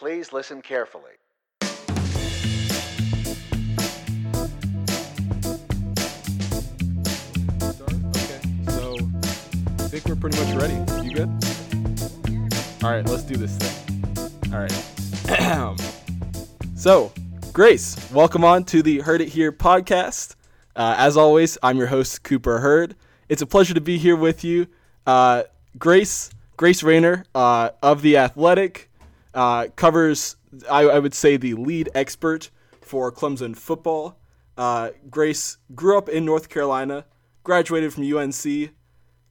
Please listen carefully. Okay, so I think we're pretty much ready. You good? All right, let's do this thing. All right. so, Grace, welcome on to the Heard It Here podcast. Uh, as always, I'm your host, Cooper Hurd. It's a pleasure to be here with you. Uh, Grace, Grace Raynor uh, of The Athletic, uh, covers, I, I would say, the lead expert for Clemson football. Uh, Grace grew up in North Carolina, graduated from UNC,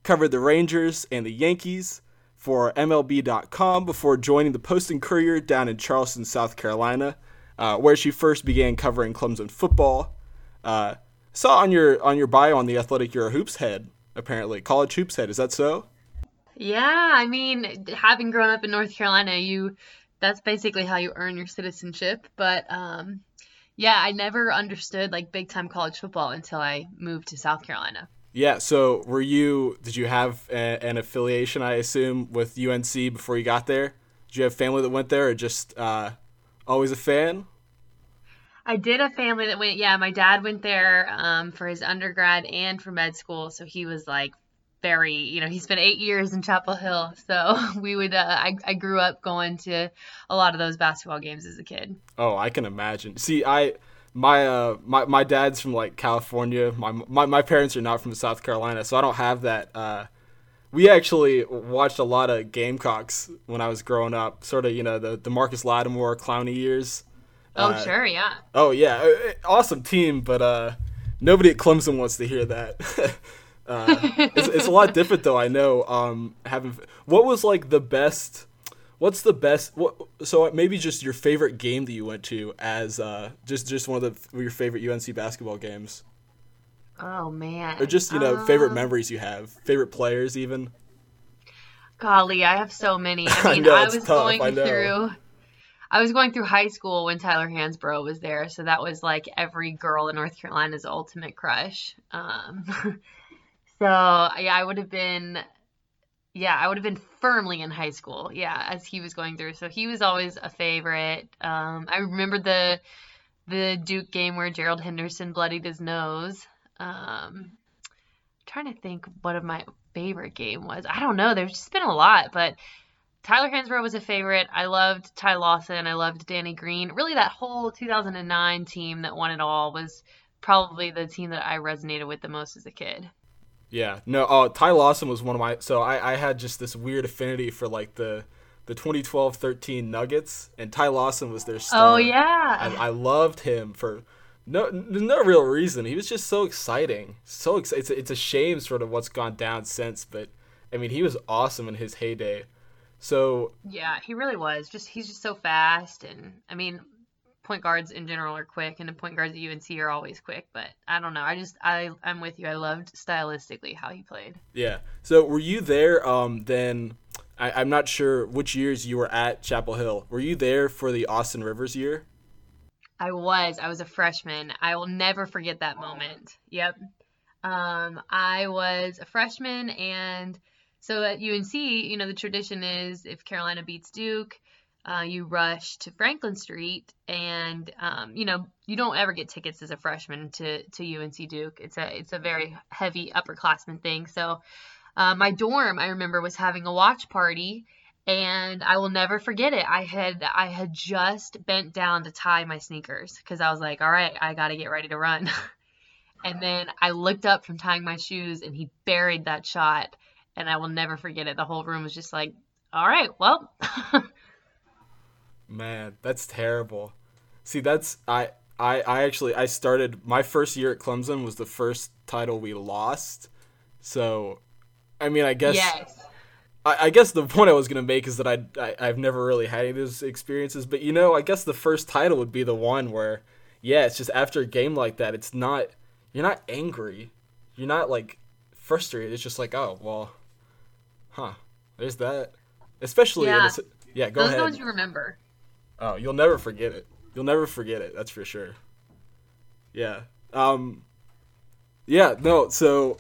covered the Rangers and the Yankees for MLB.com before joining the Post and Courier down in Charleston, South Carolina, uh, where she first began covering Clemson football. Uh, saw on your on your bio on the Athletic, you're a hoops head. Apparently, college hoops head. Is that so? Yeah, I mean, having grown up in North Carolina, you that's basically how you earn your citizenship. But um, yeah, I never understood like big time college football until I moved to South Carolina. Yeah. So, were you? Did you have a, an affiliation? I assume with UNC before you got there. Did you have family that went there, or just uh, always a fan? I did a family that went. Yeah, my dad went there um, for his undergrad and for med school, so he was like very, you know, he spent eight years in Chapel Hill, so we would. Uh, I I grew up going to a lot of those basketball games as a kid. Oh, I can imagine. See, I my uh my, my dad's from like California. My, my my parents are not from South Carolina, so I don't have that. Uh, we actually watched a lot of Gamecocks when I was growing up. Sort of, you know, the the Marcus Lattimore Clowney years. Oh Uh, sure, yeah. Oh yeah, uh, awesome team, but uh, nobody at Clemson wants to hear that. uh, it's, it's a lot different though. I know. Um, having what was like the best? What's the best? What? So maybe just your favorite game that you went to as uh, just just one of the your favorite UNC basketball games, Oh man. or just you know favorite Um, memories you have, favorite players even. Golly, I have so many. I I mean, know, I, was tough, going I through I was going through high school when Tyler Hansbrough was there, so that was like every girl in North Carolina's ultimate crush. Um, so yeah, I would have been yeah, I would have been firmly in high school, yeah, as he was going through. So he was always a favorite. Um, I remember the the Duke game where Gerald Henderson bloodied his nose. Um, trying to think what of my favorite game was. I don't know. There's just been a lot, but Tyler Hansbrough was a favorite. I loved Ty Lawson. I loved Danny Green. Really, that whole 2009 team that won it all was probably the team that I resonated with the most as a kid. Yeah, no. Oh, Ty Lawson was one of my. So I, I had just this weird affinity for like the the 2012-13 Nuggets, and Ty Lawson was their oh, star. Oh yeah. I, I loved him for no n- no real reason. He was just so exciting. So ex- it's a, it's a shame sort of what's gone down since, but I mean he was awesome in his heyday. So Yeah, he really was. Just he's just so fast, and I mean, point guards in general are quick, and the point guards at UNC are always quick. But I don't know. I just I I'm with you. I loved stylistically how he played. yeah. So were you there? Um, then I, I'm not sure which years you were at Chapel Hill. Were you there for the Austin Rivers year? I was. I was a freshman. I will never forget that moment. Yep. Um, I was a freshman, and so at UNC, you know, the tradition is if Carolina beats Duke, uh, you rush to Franklin Street, and um, you know, you don't ever get tickets as a freshman to to UNC Duke. It's a it's a very heavy upperclassman thing. So, uh, my dorm, I remember, was having a watch party and I will never forget it. I had I had just bent down to tie my sneakers because I was like, all right, I got to get ready to run. and then I looked up from tying my shoes and he buried that shot and I will never forget it. The whole room was just like, all right, well, Man, that's terrible. See, that's I I I actually I started my first year at Clemson was the first title we lost. So, I mean, I guess yes. I, I guess the point I was gonna make is that I, I I've never really had any of those experiences, but you know, I guess the first title would be the one where, yeah, it's just after a game like that, it's not you're not angry, you're not like frustrated. It's just like, oh well, huh, there's that. Especially in Yeah. yeah, go Those are ahead. the ones you remember. Oh, you'll never forget it. You'll never forget it. That's for sure. Yeah. Um. Yeah. No. So,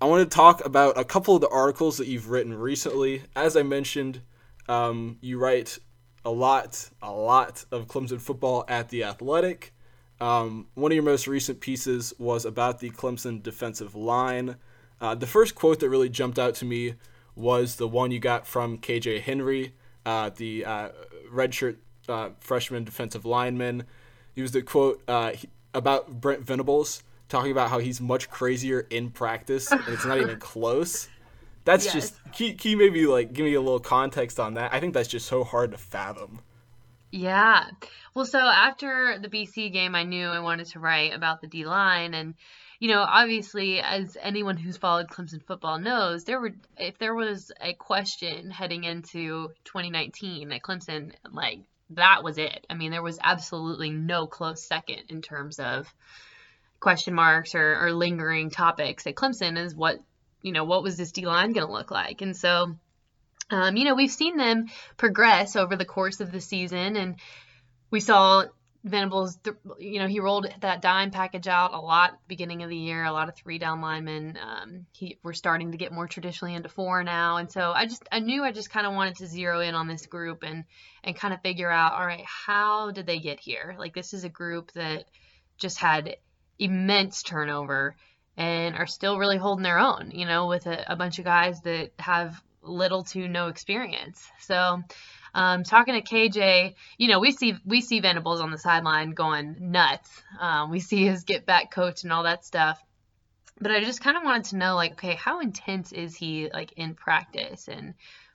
I want to talk about a couple of the articles that you've written recently. As I mentioned, um, you write a lot, a lot of Clemson football at the Athletic. Um, one of your most recent pieces was about the Clemson defensive line. Uh, the first quote that really jumped out to me was the one you got from KJ Henry, uh, the uh, redshirt uh, freshman defensive lineman. He was the quote uh, about Brent Venables talking about how he's much crazier in practice and it's not even close. That's yes. just can, can you maybe like give me a little context on that? I think that's just so hard to fathom. Yeah. Well, so after the BC game, I knew I wanted to write about the D line, and you know, obviously, as anyone who's followed Clemson football knows, there were if there was a question heading into 2019 at Clemson, like that was it. I mean, there was absolutely no close second in terms of question marks or, or lingering topics at Clemson is what you know what was this D line going to look like, and so. Um, you know, we've seen them progress over the course of the season, and we saw Venables, you know, he rolled that dime package out a lot beginning of the year. A lot of three down linemen. Um, he, we're starting to get more traditionally into four now, and so I just I knew I just kind of wanted to zero in on this group and and kind of figure out, all right, how did they get here? Like this is a group that just had immense turnover and are still really holding their own, you know, with a, a bunch of guys that have little to no experience. So um, talking to KJ, you know, we see we see Venables on the sideline going nuts. Um, we see his get back coach and all that stuff. But I just kind of wanted to know, like, okay, how intense is he like in practice, and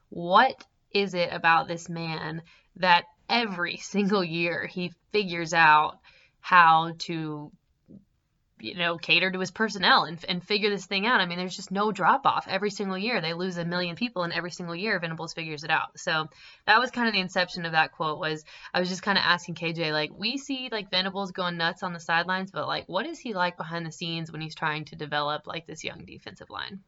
what is it about this man that every single year he figures out how to you know, cater to his personnel and, and figure this thing out. I mean, there's just no drop off every single year. They lose a million people, and every single year Venables figures it out. So that was kind of the inception of that quote. Was I was just kind of asking KJ like, we see like Venables going nuts on the sidelines, but like, what is he like behind the scenes when he's trying to develop like this young defensive line?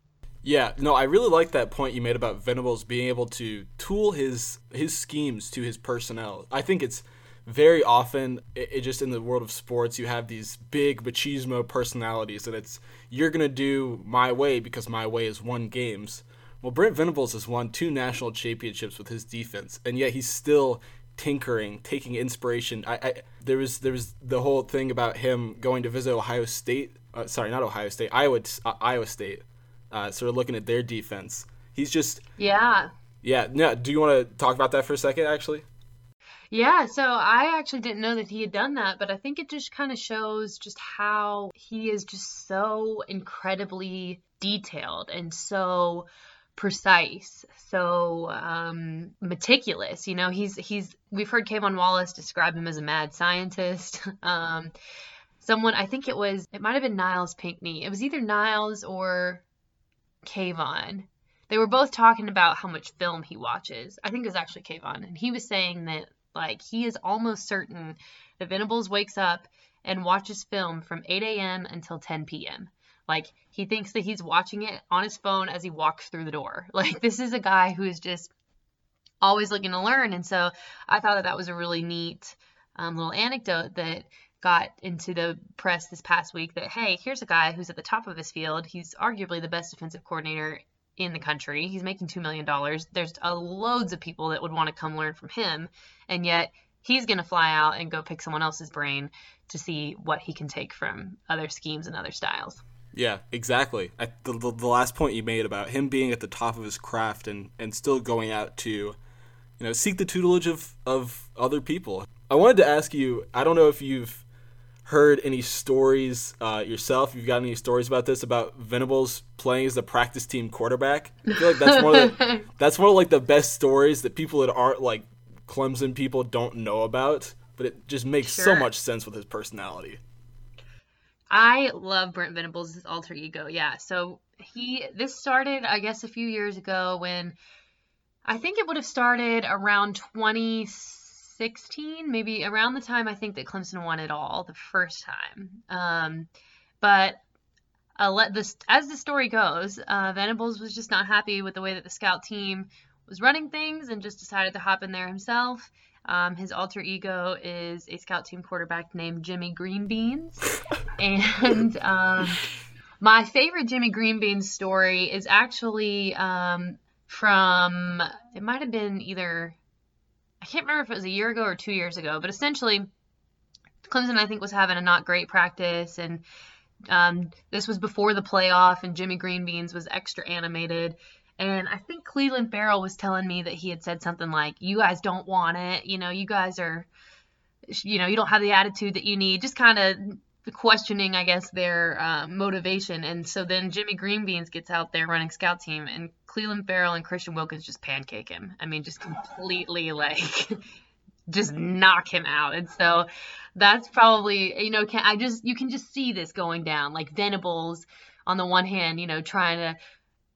Yeah, no, I really like that point you made about Venables being able to tool his his schemes to his personnel. I think it's very often it, it, just in the world of sports you have these big machismo personalities and it's you're gonna do my way because my way is won games. Well brent venables has won two national championships with his defense and yet he's still tinkering taking inspiration. I, I there was there was the whole thing about him going to visit ohio state uh, sorry not ohio state iowa uh, iowa state uh, sort of looking at their defense. He's just yeah. Yeah no do you want to talk about that for a second actually yeah, so I actually didn't know that he had done that, but I think it just kind of shows just how he is just so incredibly detailed and so precise, so um, meticulous. You know, he's he's we've heard K'Von Wallace describe him as a mad scientist. um, someone I think it was it might have been Nyles Pinckney. It was either Nyles or K'Von. They were both talking about how much film he watches. I think it was actually K'Von, and he was saying that like he is almost certain that Venables wakes up and watches film from 8 a.m. until 10 p.m. Like he thinks that he's watching it on his phone as he walks through the door. Like this is a guy who is just always looking to learn. And so I thought that that was a really neat um, little anecdote that got into the press this past week that hey, here's a guy who's at the top of his field. He's arguably the best defensive coordinator in the country. He's making $2 million. There's loads of people that would want to come learn from him. And yet he's going to fly out and go pick someone else's brain to see what he can take from other schemes and other styles. Yeah, exactly. I, the, the, the last point you made about him being at the top of his craft and, and still going out to, you know, seek the tutelage of, of other people. I wanted to ask you, I don't know if you've heard any stories uh, yourself? You've got any stories about this about Venables playing as the practice team quarterback? I feel like that's one of the, that's one of like the best stories that people that aren't like Clemson people don't know about, but it just makes sure. so much sense with his personality. I love Brent Venables' alter ego. Yeah, so he this started I guess a few years ago when I think it would have started around 20 16, maybe around the time I think that Clemson won it all the first time. Um, but uh, let this, as the story goes, uh, Venables was just not happy with the way that the scout team was running things and just decided to hop in there himself. Um, his alter ego is a scout team quarterback named Jimmy Greenbeans. and um, my favorite Jimmy Greenbeans story is actually um, from, it might have been either can't remember if it was a year ago or two years ago, but essentially, Clemson I think was having a not great practice, and um, this was before the playoff, and Jimmy Greenbeans was extra animated. And I think Clelin Ferrell was telling me that he had said something like, "You guys don't want it, you know. You guys are, you know, you don't have the attitude that you need." Just kind of questioning, I guess, their uh, motivation. And so then Jimmy Greenbeans gets out there running scout team, and Clelin Ferrell and Christian Wilkins just pancake him. I mean, just completely like just knock him out. And so that's probably you know can I just you can just see this going down like Venables on the one hand, you know, trying to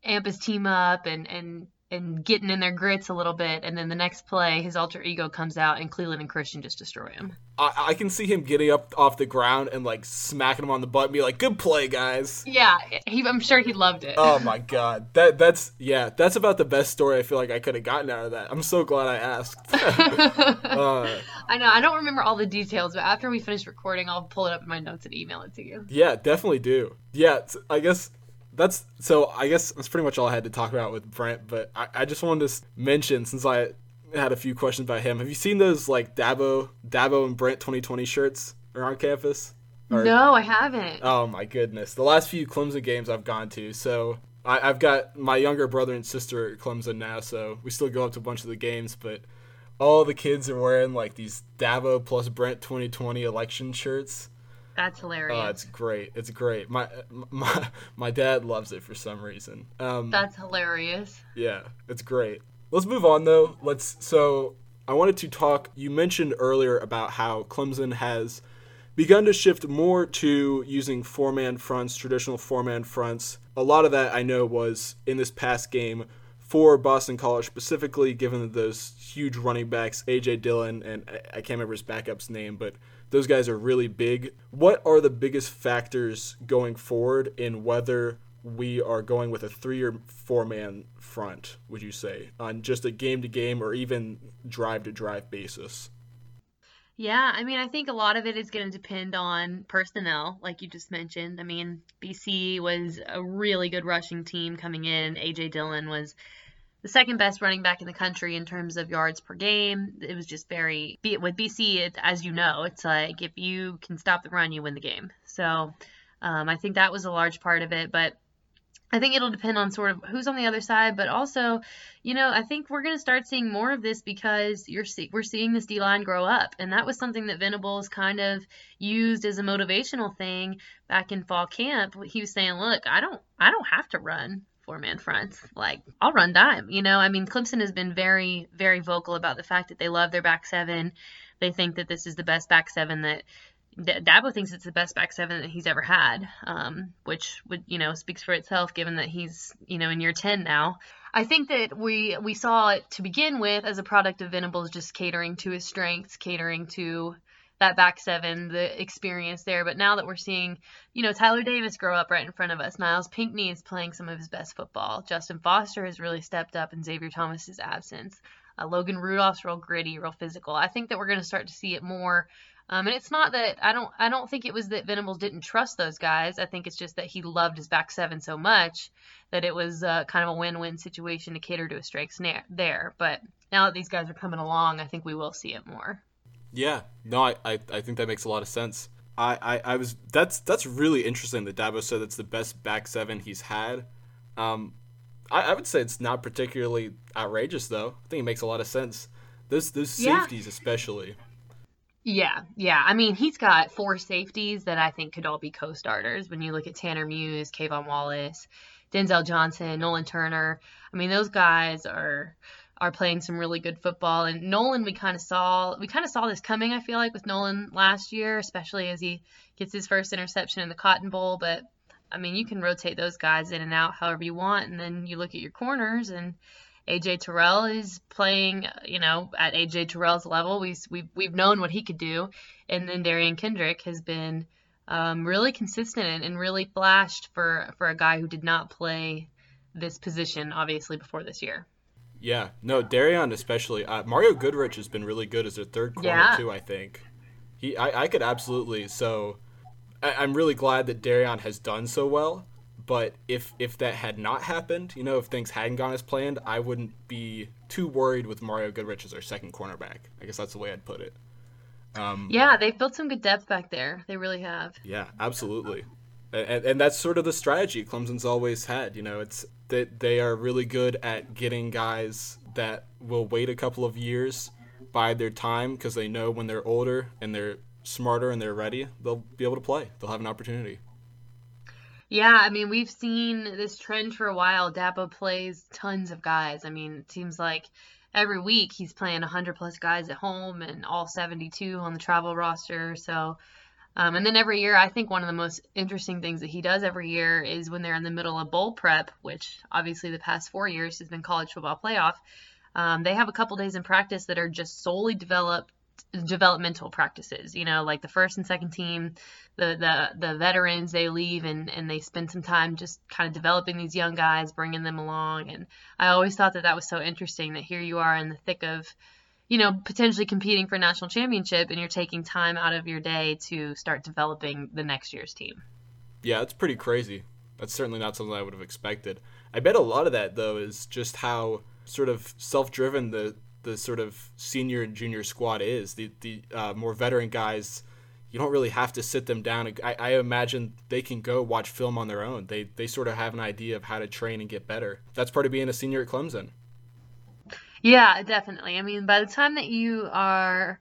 amp his team up and and and getting in their grits a little bit, and then the next play, his alter ego comes out, and Clelin and Christian just destroy him. I, I can see him getting up off the ground and like smacking him on the butt and be like, "Good play, guys." Yeah, he, I'm sure he loved it. Oh my god, that that's yeah, that's about the best story I feel like I could have gotten out of that. I'm so glad I asked. uh, I know I don't remember all the details, but after we finish recording, I'll pull it up in my notes and email it to you. Yeah, definitely do. Yeah, I guess that's so. I guess that's pretty much all I had to talk about with Brent. But I, I just wanted to mention since I had a few questions about him. Have you seen those like Dabo, Dabo and Brent 2020 shirts around campus? Or, no, I haven't. Oh my goodness! The last few Clemson games I've gone to, so I, have got my younger brother and sister at Clemson now, so we still go up to a bunch of the games, but all the kids are wearing like these Dabo plus Brent 2020 election shirts. That's hilarious. Oh, it's great. It's great. My my my dad loves it for some reason. Um, That's hilarious. Yeah, it's great. Let's move on though. Let's. So I wanted to talk. You mentioned earlier about how Clemson has begun to shift more to using four-man fronts, traditional four-man fronts. A lot of that I know was in this past game for Boston College specifically, given those huge running backs, AJ Dillon and I can't remember his backup's name, but those guys are really big. What are the biggest factors going forward in whether we are going with a three or four man front, would you say, on just a game to game or even drive to drive basis? Yeah, I mean, I think a lot of it is going to depend on personnel, like you just mentioned. I mean, BC was a really good rushing team coming in. AJ Dillon was the second best running back in the country in terms of yards per game. It was just very with BC, it, as you know, it's like if you can stop the run, you win the game. So um, I think that was a large part of it, but. I think it'll depend on sort of who's on the other side, but also, you know, I think we're going to start seeing more of this because you're see- we're seeing this D line grow up, and that was something that Venables kind of used as a motivational thing back in fall camp. He was saying, "Look, I don't I don't have to run four man fronts. Like, I'll run dime. You know, I mean, Clemson has been very, very vocal about the fact that they love their back seven. They think that this is the best back seven that Dabo thinks it's the best back seven that he's ever had, um, which would you know speaks for itself given that he's you know in year ten now. I think that we we saw it to begin with as a product of Venables just catering to his strengths, catering to that back seven, the experience there. But now that we're seeing, you know, Tyler Davis grow up right in front of us, Nyles Pinckney is playing some of his best football. Justin Foster has really stepped up in Xavier Thomas's absence. Uh, Logan Rudolph's real gritty, real physical. I think that we're going to start to see it more. Um, and it's not that I don't I don't think it was that Venables didn't trust those guys. I think it's just that he loved his back seven so much that it was uh, kind of a win-win situation to cater to his strengths there. But now that these guys are coming along, I think we will see it more. Yeah, no, I, I, I think that makes a lot of sense. I, I, I was that's that's really interesting that Dabo said that's the best back seven he's had. Um, I, I would say it's not particularly outrageous though. I think it makes a lot of sense. Those those safeties yeah. especially. Yeah, yeah. I mean, he's got four safeties that I think could all be co-starters. When you look at Tanner Muse, K'Von Wallace, Denzel Johnson, Nolan Turner. I mean, those guys are are playing some really good football. And Nolan, we kind of saw we kind of saw this coming. I feel like with Nolan last year, especially as he gets his first interception in the Cotton Bowl. But I mean, you can rotate those guys in and out however you want, and then you look at your corners and. AJ Terrell is playing, you know, at AJ Terrell's level. We, we've, we've known what he could do. And then Derion Kendrick has been um, really consistent and really flashed for, for a guy who did not play this position, obviously, before this year. Yeah, no, Derion especially. Uh, Mario Goodrich has been really good as a third corner yeah. too. I think he, I, I could absolutely. So, I, am really glad that Derion has done so well. But if if that had not happened, you know, if things hadn't gone as planned, I wouldn't be too worried with Mario Goodrich as our second cornerback. I guess that's the way I'd put it. Um, yeah, they've built some good depth back there. They really have. Yeah, absolutely. And, and that's sort of the strategy Clemson's always had. You know, it's that they are really good at getting guys that will wait a couple of years, bide their time because they know when they're older and they're smarter and they're ready, they'll be able to play. They'll have an opportunity. Yeah, I mean, we've seen this trend for a while. Dabo plays tons of guys. I mean, it seems like every week he's playing 100 plus guys at home and all 72 on the travel roster. So, um, and then every year, I think one of the most interesting things that he does every year is when they're in the middle of bowl prep, which obviously the past four years has been college football playoff. Um, they have a couple days in practice that are just solely developed developmental practices. You know, like the first and second team, the the the veterans they leave and and they spend some time just kind of developing these young guys, bringing them along. And I always thought that that was so interesting that here you are in the thick of you know, potentially competing for national championship and you're taking time out of your day to start developing the next year's team. Yeah, it's pretty crazy. That's certainly not something I would have expected. I bet a lot of that though is just how sort of self-driven the the sort of senior and junior squad is. The the uh, more veteran guys, you don't really have to sit them down. I, I imagine they can go watch film on their own. They they sort of have an idea of how to train and get better. That's part of being a senior at Clemson. Yeah, definitely. I mean, by the time that you are,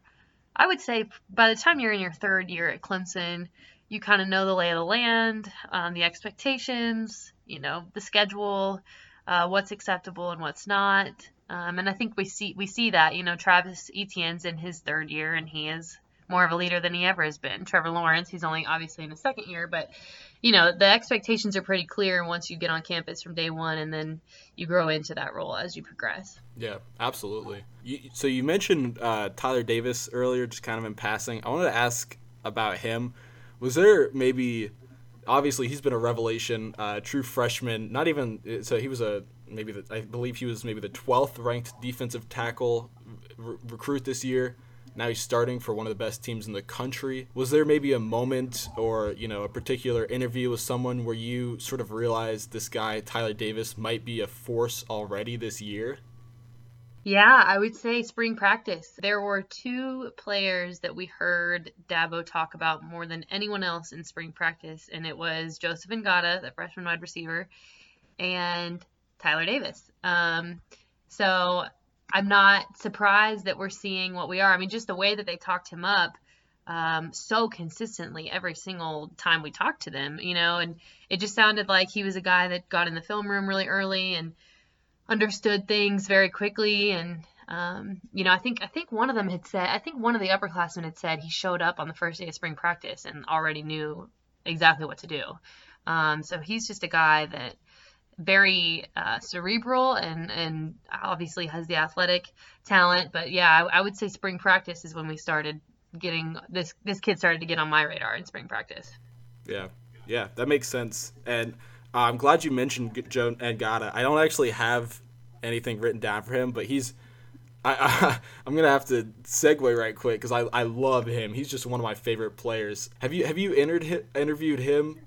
I would say by the time you're in your third year at Clemson, you kind of know the lay of the land, um, the expectations, you know, the schedule, uh, what's acceptable and what's not. Um, and I think we see we see that you know Travis Etienne's in his third year and he is more of a leader than he ever has been. Trevor Lawrence, he's only obviously in his second year, but you know the expectations are pretty clear once you get on campus from day one, and then you grow into that role as you progress. Yeah, absolutely. You, so you mentioned uh, Tyler Davis earlier, just kind of in passing. I wanted to ask about him. Was there maybe obviously he's been a revelation, uh, true freshman. Not even so he was a maybe the, I believe he was maybe the 12th ranked defensive tackle r- recruit this year. Now he's starting for one of the best teams in the country. Was there maybe a moment or, you know, a particular interview with someone where you sort of realized this guy Tyler Davis might be a force already this year? Yeah, I would say spring practice. There were two players that we heard Dabo talk about more than anyone else in spring practice, and it was Joseph Ngata, the freshman wide receiver, and Tyler Davis. Um, so I'm not surprised that we're seeing what we are. I mean, just the way that they talked him up um, so consistently every single time we talked to them, you know, and it just sounded like he was a guy that got in the film room really early and understood things very quickly. And um, you know, I think I think one of them had said, I think one of the upperclassmen had said he showed up on the first day of spring practice and already knew exactly what to do. Um, so he's just a guy that very uh, cerebral and and obviously has the athletic talent. But yeah, I, I, would say spring practice is when we started getting this this kid started to get on my radar in spring practice. Yeah, yeah, that makes sense. And uh, I'm glad you mentioned Joe Ngata. I don't actually have anything written down for him, but he's. I, I am gonna have to segue right quick because I, I love him. He's just one of my favorite players. Have you have you entered interviewed him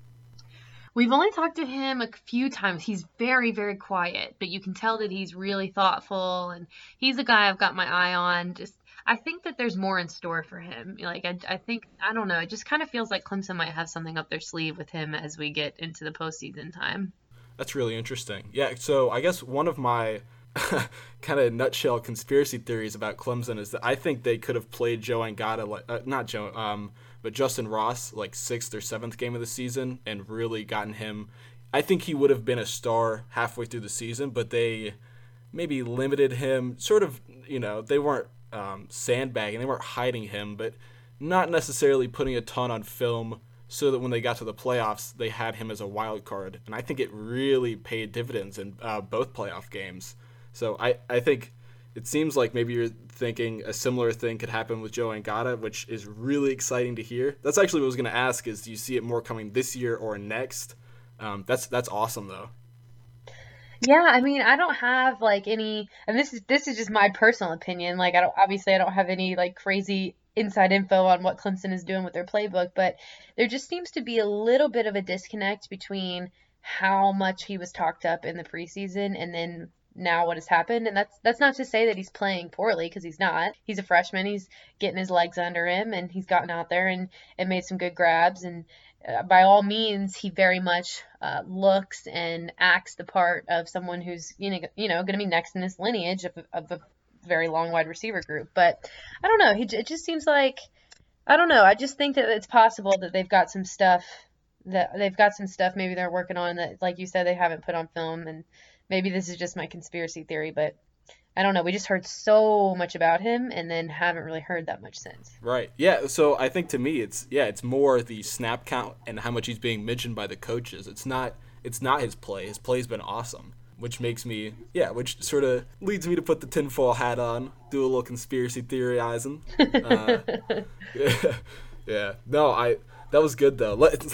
We've only talked to him a few times. He's very, very quiet, but you can tell that he's really thoughtful and he's a guy I've got my eye on. Just I think that there's more in store for him. Like I, I think I don't know. It just kind of feels like Clemson might have something up their sleeve with him as we get into the postseason time. That's really interesting. Yeah. So I guess one of my kind of nutshell conspiracy theories about Clemson is that I think they could have played Joe Ngata, like uh, not Joe, um, but Justin Ross like sixth or seventh game of the season and really gotten him. I think he would have been a star halfway through the season, but they maybe limited him. Sort of, you know, they weren't um, sandbagging, they weren't hiding him, but not necessarily putting a ton on film so that when they got to the playoffs, they had him as a wild card. And I think it really paid dividends in uh, both playoff games. So I, I think it seems like maybe you're thinking a similar thing could happen with Joe Ngata, which is really exciting to hear. That's actually what I was going to ask: is do you see it more coming this year or next? Um, that's that's awesome though. Yeah, I mean, I don't have like any, and this is this is just my personal opinion. Like, I don't obviously I don't have any like crazy inside info on what Clemson is doing with their playbook, but there just seems to be a little bit of a disconnect between how much he was talked up in the preseason and then now what has happened. And that's that's not to say that he's playing poorly because he's not. He's a freshman. He's getting his legs under him and he's gotten out there and, and made some good grabs. And uh, by all means he very much uh, looks and acts the part of someone who's you know you know going to be next in this lineage of, of a very long wide receiver group. But i don't know. He, it just seems like i don't know. I just think that it's possible that they've got some stuff that they've got some stuff maybe they're working on that like you said they haven't put on film. And maybe this is just my conspiracy theory, but I don't know. We just heard so much about him and then haven't really heard that much since. Right. Yeah. So I think to me, it's yeah, it's more the snap count and how much he's being mentioned by the coaches. It's not it's not his play. His play's been awesome, which makes me yeah, which sort of leads me to put the tinfoil hat on, do a little conspiracy theorizing. uh, yeah, yeah. No, I that was good though. Let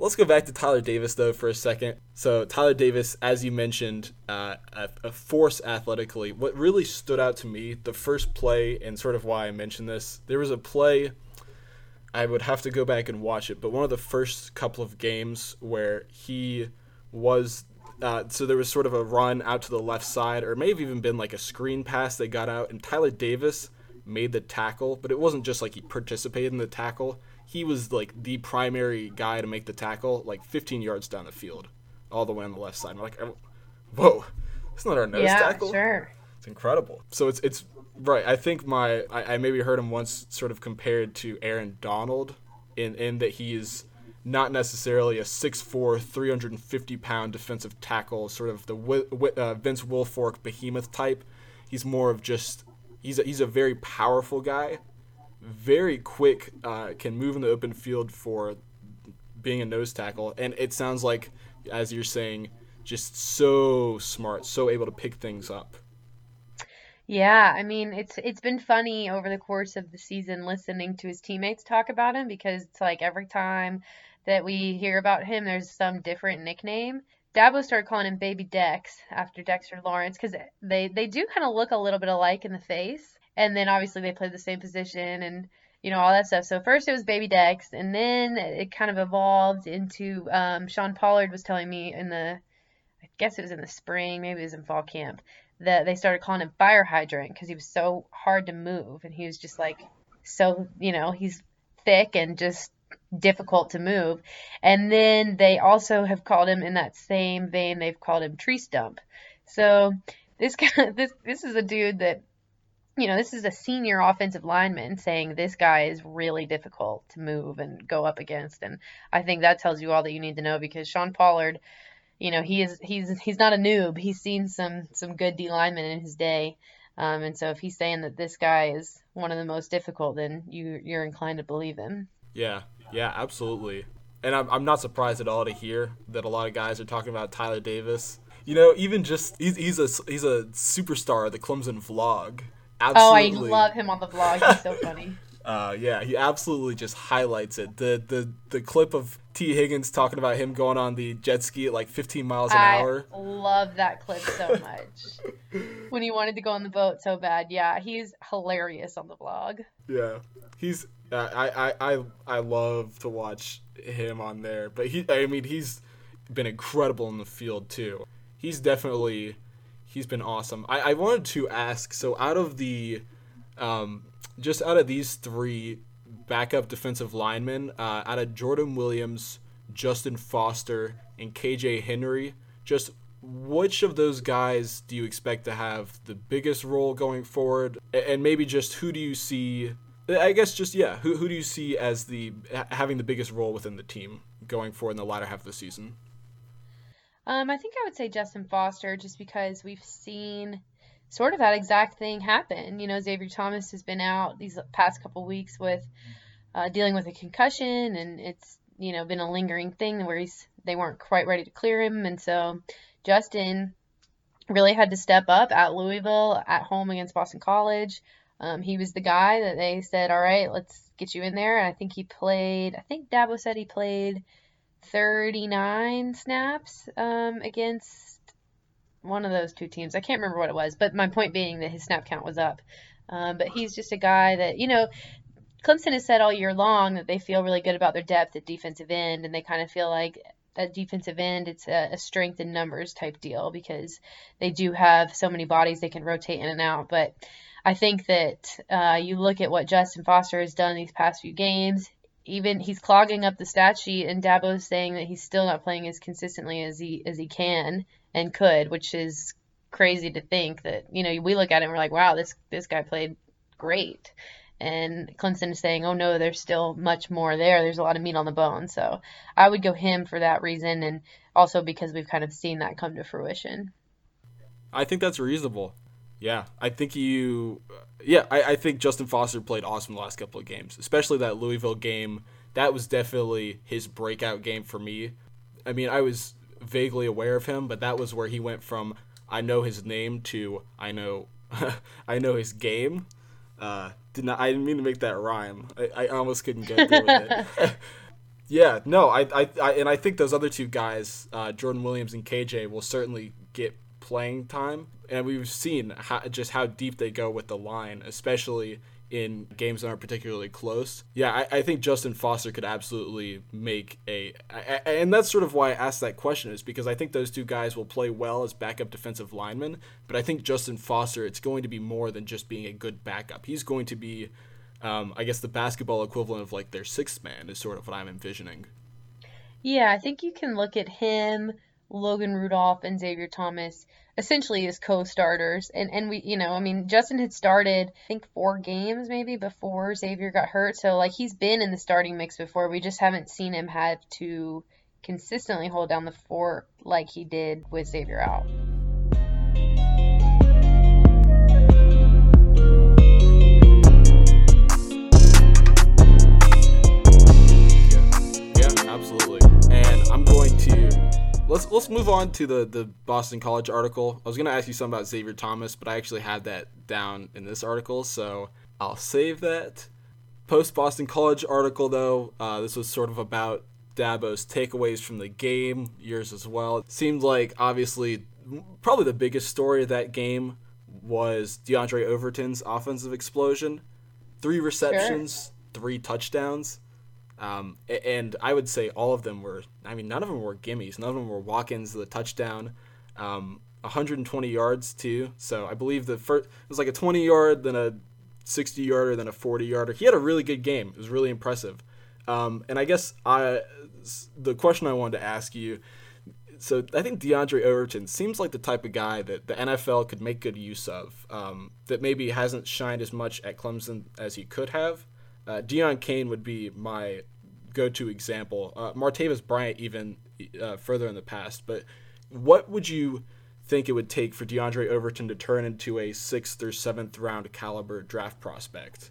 Let's go back to Tyler Davis though for a second. So Tyler Davis, as you mentioned, uh, a, a, force athletically. What really stood out to me, the first play, and sort of why I mentioned this, there was a play. I would have to go back and watch it, but one of the first couple of games where he was. Uh, so there was sort of a run out to the left side, or may have even been like a screen pass they got out, and Tyler Davis made the tackle, but it wasn't just like he participated in the tackle he was like the primary guy to make the tackle, like 15 yards down the field, all the way on the left side. I'm like, whoa, it's not our nose yeah, tackle. sure. It's incredible. So it's it's right. I think my I, I maybe heard him once sort of compared to Aaron Donald in in that he is not necessarily a 6'4", 350 pound defensive tackle, sort of the uh, Vince Wilfork behemoth type. He's more of just he's a, he's a very powerful guy very quick, uh, can move in the open field for being a nose tackle, and it sounds like, as you're saying, just so smart, so able to pick things up. Yeah, I mean it's it's been funny over the course of the season listening to his teammates talk about him because it's like every time that we hear about him, there's some different nickname. Dabo started calling him Baby Dex after Dexter Lawrence because they they do kind of look a little bit alike in the face and then obviously they played the same position and you know all that stuff. So first it was Baby Dex, and then it kind of evolved into um, Sean Pollard was telling me in the, I guess it was in the spring, maybe it was in fall camp, that they started calling him Fire Hydrant because he was so hard to move, and he was just like so you know he's thick and just difficult to move. And then they also have called him in that same vein. They've called him Tree Stump. So this guy, this this is a dude that you know, this is a senior offensive lineman saying this guy is really difficult to move and go up against. And I think that tells you all that you need to know because Sean Pollard, you know, he is he's he's not a noob. He's seen some some good D linemen in his day. Um, and so if he's saying that this guy is one of the most difficult, then you you're inclined to believe him. Yeah, yeah, absolutely. And I'm I'm not surprised at all to hear that a lot of guys are talking about Tyler Davis. You know, even just he's he's a he's a superstar of the Clemson vlog. Absolutely. Oh, I love him on the vlog. He's so funny. Uh, yeah, he absolutely just highlights it. The the the clip of Tee Higgins talking about him going on the jet ski at like 15 miles an I hour. love that clip so much. when he wanted to go on the boat so bad. Yeah, he's hilarious on the vlog. Yeah, he's. Uh, I, I I I love to watch him on there, but he. I mean, he's been incredible in the field too. He's definitely he's been awesome. I, I wanted to ask so out of the um, just out of these three backup defensive linemen, uh, out of Jordan Williams, Justin Foster, and KJ Henry, just which of those guys do you expect to have the biggest role going forward? And maybe just who do you see? I guess just yeah, who who do you see as the having the biggest role within the team going forward in the latter half of the season? Um, I think I would say Justin Foster just because we've seen sort of that exact thing happen. You know, Xavier Thomas has been out these past couple weeks with uh, dealing with a concussion, and it's you know been a lingering thing where he's they weren't quite ready to clear him, and so Justin really had to step up at Louisville at home against Boston College. Um, he was the guy that they said, all right, let's get you in there. And I think he played. I think Dabo said he played 39 snaps um, against one of those two teams. I can't remember what it was, but my point being that his snap count was up. Um, but he's just a guy that, you know, Clemson has said all year long that they feel really good about their depth at defensive end, and they kind of feel like at defensive end, it's a, a strength in numbers type deal because they do have so many bodies they can rotate in and out. But I think that uh, you look at what Justin Foster has done these past few games. Even he's clogging up the stat sheet, and Dabo's saying that he's still not playing as consistently as he as he can and could, which is crazy to think that you know we look at it and we're like, wow, this this guy played great, and Clemson is saying, oh no, there's still much more there. There's a lot of meat on the bone. So I would go him for that reason, and also because we've kind of seen that come to fruition. I think that's reasonable. Yeah, I think you. Yeah, I, I think Justin Foster played awesome the last couple of games, especially that Louisville game. That was definitely his breakout game for me. I mean, I was vaguely aware of him, but that was where he went from I know his name to I know I know his game. Uh, did not I didn't mean to make that rhyme. I, I almost couldn't get through with it. yeah, no, I, I, I and I think those other two guys, uh, Jordan Williams and KJ, will certainly get playing time, and we've seen how, just how deep they go with the line, especially in games that aren't particularly close. Yeah, I, I think Justin Foster could absolutely make a, and that's sort of why I asked that question is because I think those two guys will play well as backup defensive linemen, but I think Justin Foster, it's going to be more than just being a good backup. He's going to be, um, I guess, the basketball equivalent of like their sixth man is sort of what I'm envisioning. Yeah, I think you can look at him Logan Rudolph and Xavier Thomas essentially as co-starters. And and we you know I mean Justin had started I think four games maybe before Xavier got hurt. So like he's been in the starting mix before. We just haven't seen him have to consistently hold down the fort like he did with Xavier out. Let's let's move on to the the Boston College article. I was gonna ask you something about Xavier Thomas, but I actually had that down in this article, so I'll save that. Post Boston College article though, uh, this was sort of about Dabo's takeaways from the game, yours as well. It seemed like obviously probably the biggest story of that game was Diondre Overton's offensive explosion. Three receptions, sure. three touchdowns. Um, and I would say all of them were, I mean, none of them were gimmies. None of them were walk ins the touchdown. Um, 120 yards, too. So I believe the first, it was like a 20 yard, then a 60 yarder, then a 40 yarder. He had a really good game. It was really impressive. Um, and I guess I, the question I wanted to ask you so I think Diondre Overton seems like the type of guy that the NFL could make good use of. Um, that maybe hasn't shined as much at Clemson as he could have. Uh, Deon Cain would be my go-to example. Uh, Martavis Bryant even uh, further in the past. But what would you think it would take for Diondre Overton to turn into a sixth or seventh round caliber draft prospect?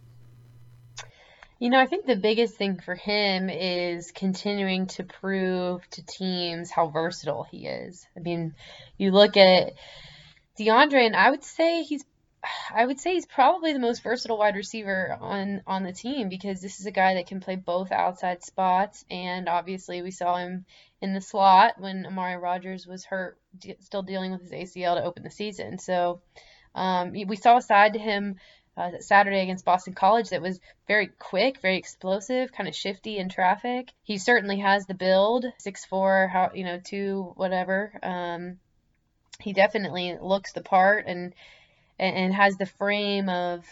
You know, I think the biggest thing for him is continuing to prove to teams how versatile he is. I mean, you look at Diondre, and I would say he's I would say he's probably the most versatile wide receiver on on the team because this is a guy that can play both outside spots and obviously we saw him in the slot when Amari Rogers was hurt, still dealing with his ACL to open the season. So um, we saw a side to him uh, Saturday against Boston College that was very quick, very explosive, kind of shifty in traffic. He certainly has the build, six four, how you know two whatever. Um, he definitely looks the part and and, and has the frame of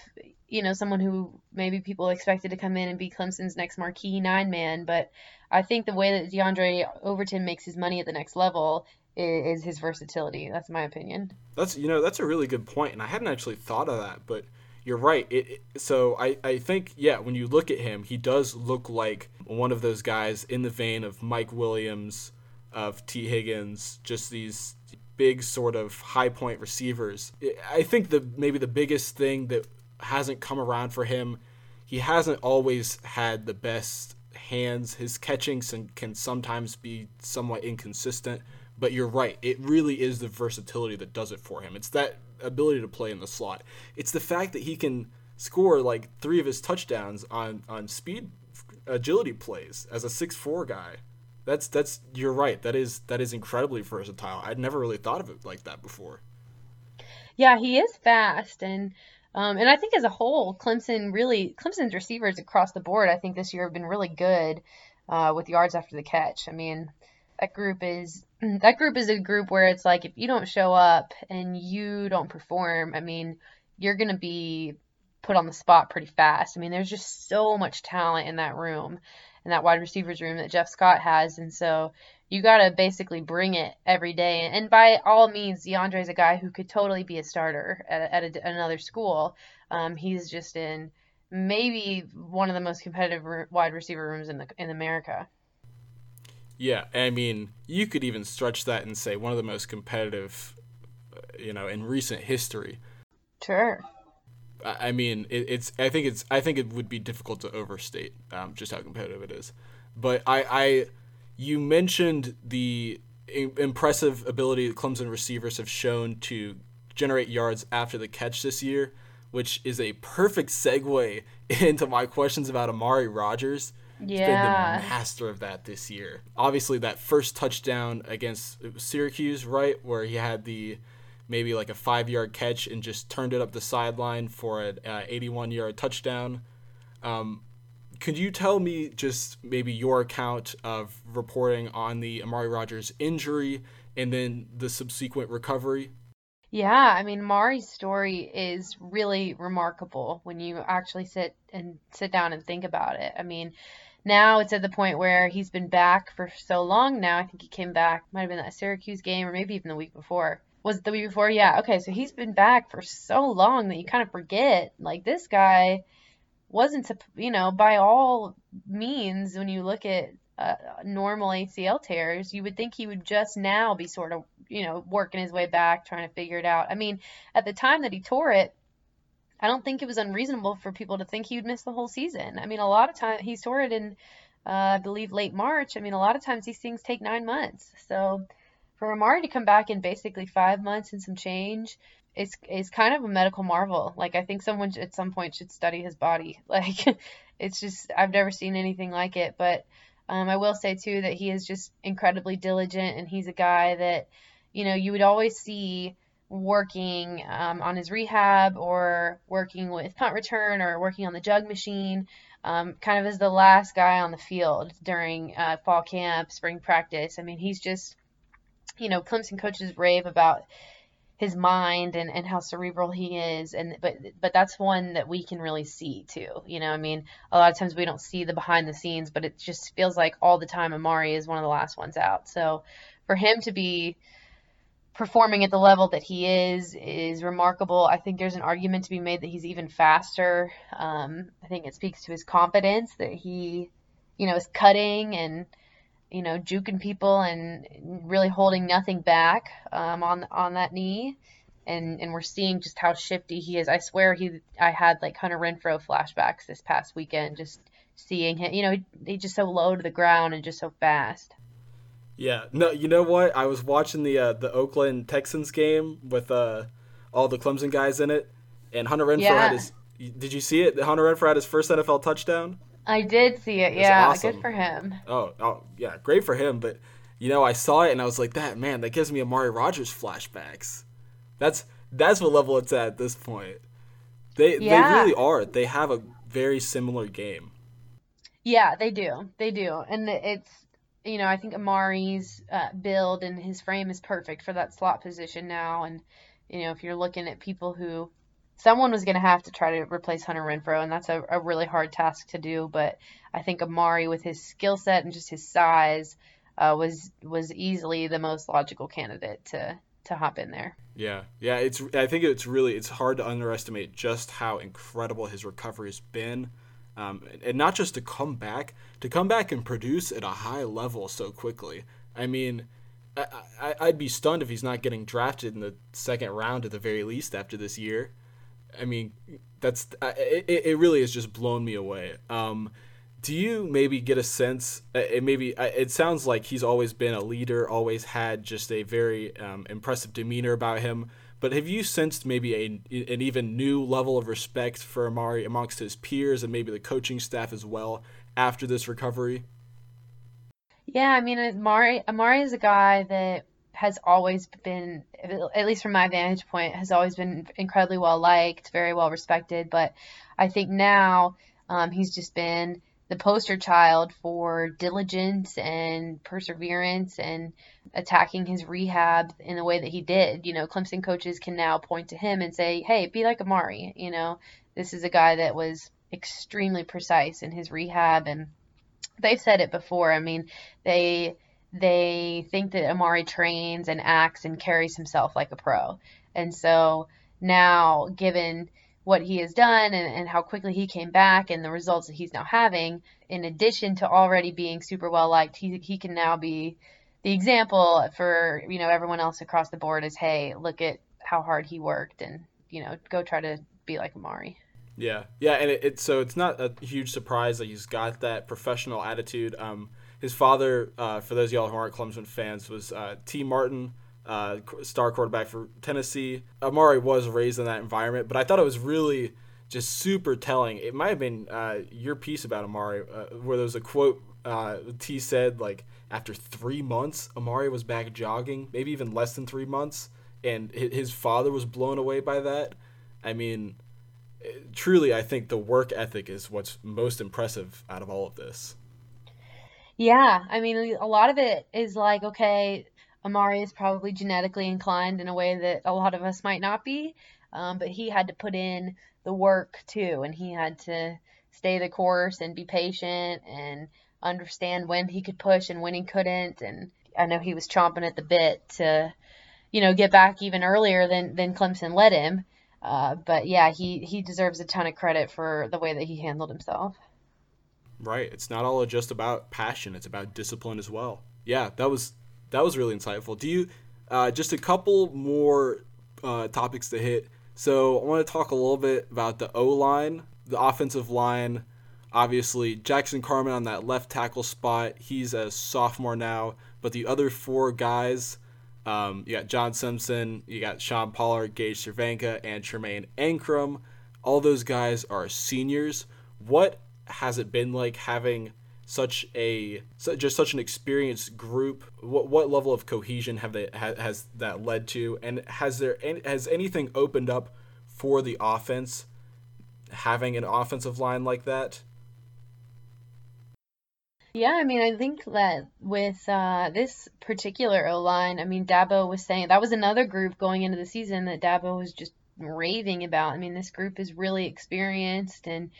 you know someone who maybe people expected to come in and be Clemson's next marquee nine man, but I think the way that Diondre Overton makes his money at the next level is, is his versatility. That's my opinion. That's you know that's a really good point, and I hadn't actually thought of that, but you're right. It, it, so I, I think yeah, when you look at him, he does look like one of those guys in the vein of Mike Williams, of Tee Higgins, just these big sort of high point receivers. I think the maybe the biggest thing that hasn't come around for him, he hasn't always had the best hands. His catching can sometimes be somewhat inconsistent, but you're right. It really is the versatility that does it for him. It's that ability to play in the slot. It's the fact that he can score like three of his touchdowns on on speed agility plays as a six four guy that's that's you're right. That is that is incredibly versatile. I'd never really thought of it like that before. Yeah, he is fast and um, and I think as a whole, Clemson really Clemson's receivers across the board, I think this year have been really good uh, with yards after the catch. I mean, that group is that group is a group where it's like if you don't show up and you don't perform, I mean, you're gonna be put on the spot pretty fast. I mean, there's just so much talent in that room, in that wide receivers room that Jeff Scott has, and so you gotta basically bring it every day. And by all means, Diondre is a guy who could totally be a starter at, at a, another school. Um, he's just in maybe one of the most competitive wide receiver rooms in the in America. Yeah, I mean, you could even stretch that and say one of the most competitive, uh, you know, in recent history. Sure. I mean, it, it's. I think it's. I think it would be difficult to overstate um, just how competitive it is. But I, I, you mentioned the impressive ability that Clemson receivers have shown to generate yards after the catch this year, which is a perfect segue into my questions about Amari Rogers. Yeah. He's been the master of that this year. Obviously, that first touchdown against Syracuse, right, where he had the maybe like a five yard catch and just turned it up the sideline for an uh, 81 yard touchdown. Um, could you tell me just maybe your account of reporting on the Amari Rogers injury and then the subsequent recovery? Yeah, I mean, Mari's story is really remarkable when you actually sit and sit down and think about it. I mean, now it's at the point where he's been back for so long now. I think he came back, might have been that Syracuse game or maybe even the week before. Was the week before? Yeah. Okay, so he's been back for so long that you kind of forget. Like this guy wasn't, you know, by all means, when you look at uh, normal ACL tears, you would think he would just now be sort of, you know, working his way back, trying to figure it out. I mean, at the time that he tore it, I don't think it was unreasonable for people to think he would miss the whole season. I mean, a lot of times he tore it in, uh, I believe, late March. I mean, a lot of times these things take nine months. So for Amari to come back in basically five months and some change is is kind of a medical marvel. Like I think someone at some point should study his body. Like it's just I've never seen anything like it. But um, I will say too that he is just incredibly diligent, and he's a guy that you know you would always see working um, on his rehab or working with punt return or working on the jug machine, um, kind of as the last guy on the field during uh, fall camp, spring practice. I mean, he's just, you know, Clemson coaches rave about his mind and, and how cerebral he is and but but that's one that we can really see too you know i mean a lot of times we don't see the behind the scenes but it just feels like all the time amari is one of the last ones out so for him to be performing at the level that he is is remarkable. I think there's an argument to be made that he's even faster. Um, I think it speaks to his confidence that he, you know, is cutting and you know juking people and really holding nothing back um, on on that knee. And, and we're seeing just how shifty he is. I swear he I had like Hunter Renfrow flashbacks this past weekend, just seeing him. You know, he, he's just so low to the ground and just so fast. Yeah, no, you know what? I was watching the uh, the Oakland Texans game with uh, all the Clemson guys in it, and Hunter Renfrow yeah. had his. Did you see it? Hunter Renfrow had his first NFL touchdown. I did see it. it yeah, awesome. good for him. Oh, oh, yeah, great for him. But you know, I saw it and I was like, that man, that gives me Amari Rogers flashbacks. That's that's what level it's at at this point. They yeah. they really are. They have a very similar game. Yeah, they do. They do, and it's you know, I think Amari's uh, build and his frame is perfect for that slot position now. And, you know, if you're looking at people who someone was going to have to try to replace Hunter Renfrow, and that's a, a really hard task to do. But I think Amari, with his skill set and just his size, uh, was was easily the most logical candidate to to hop in there. Yeah, yeah. It's I think it's really it's hard to underestimate just how incredible his recovery has been um, and not just to come back, to come back and produce at a high level so quickly. I mean, I I, would be stunned if he's not getting drafted in the second round at the very least after this year. I mean, that's it. It really has just blown me away. Um, do you maybe get a sense? It maybe it sounds like he's always been a leader, always had just a very um, impressive demeanor about him. But have you sensed maybe a, an even new level of respect for Amari amongst his peers and maybe the coaching staff as well after this recovery? Yeah, I mean, Amari, Amari is a guy that has always been, at least from my vantage point, has always been incredibly well liked, very well respected. But I think now um, he's just been the poster child for diligence and perseverance and attacking his rehab in the way that he did. You know, Clemson coaches can now point to him and say, "Hey, be like Amari." You know, this is a guy that was extremely precise in his rehab and they've said it before. I mean, they they think that Amari trains and acts and carries himself like a pro. And so now, given what he has done and, and how quickly he came back and the results that he's now having, in addition to already being super well liked, he, he can now be the example for you know everyone else across the board is hey look at how hard he worked and you know go try to be like Amari. Yeah, yeah, and it, it, so it's not a huge surprise that he's got that professional attitude. Um, his father, uh, for those of y'all who aren't Clemson fans, was uh, Tee Martin, uh, star quarterback for Tennessee. Amari was raised in that environment, but I thought it was really just super telling. It might have been uh, your piece about Amari, uh, where there was a quote uh, Tee said like after three months, Amari was back jogging, maybe even less than three months, and his father was blown away by that. I mean truly, I think the work ethic is what's most impressive out of all of this. Yeah, I mean, a lot of it is like, okay, Amari is probably genetically inclined in a way that a lot of us might not be, um, but he had to put in the work too, and he had to stay the course and be patient and understand when he could push and when he couldn't. And I know he was chomping at the bit to, you know, get back even earlier than than Clemson let him. Uh, but yeah, he he deserves a ton of credit for the way that he handled himself. Right. It's not all just about passion; it's about discipline as well. Yeah, that was that was really insightful. Do you uh, just a couple more uh, topics to hit? So I want to talk a little bit about the O line, the offensive line. Obviously, Jackson Carman on that left tackle spot. He's a sophomore now, but the other four guys um, you got John Simpson, you got Sean Pollard, Gage Cervenka, and Tremayne Anchrum. All those guys are seniors. What has it been like having such a just such an experienced group? What what level of cohesion have they has that led to? And has there has anything opened up for the offense having an offensive line like that? Yeah, I mean, I think that with uh, this particular O line, I mean, Dabo was saying that was another group going into the season that Dabo was just raving about. I mean, this group is really experienced, and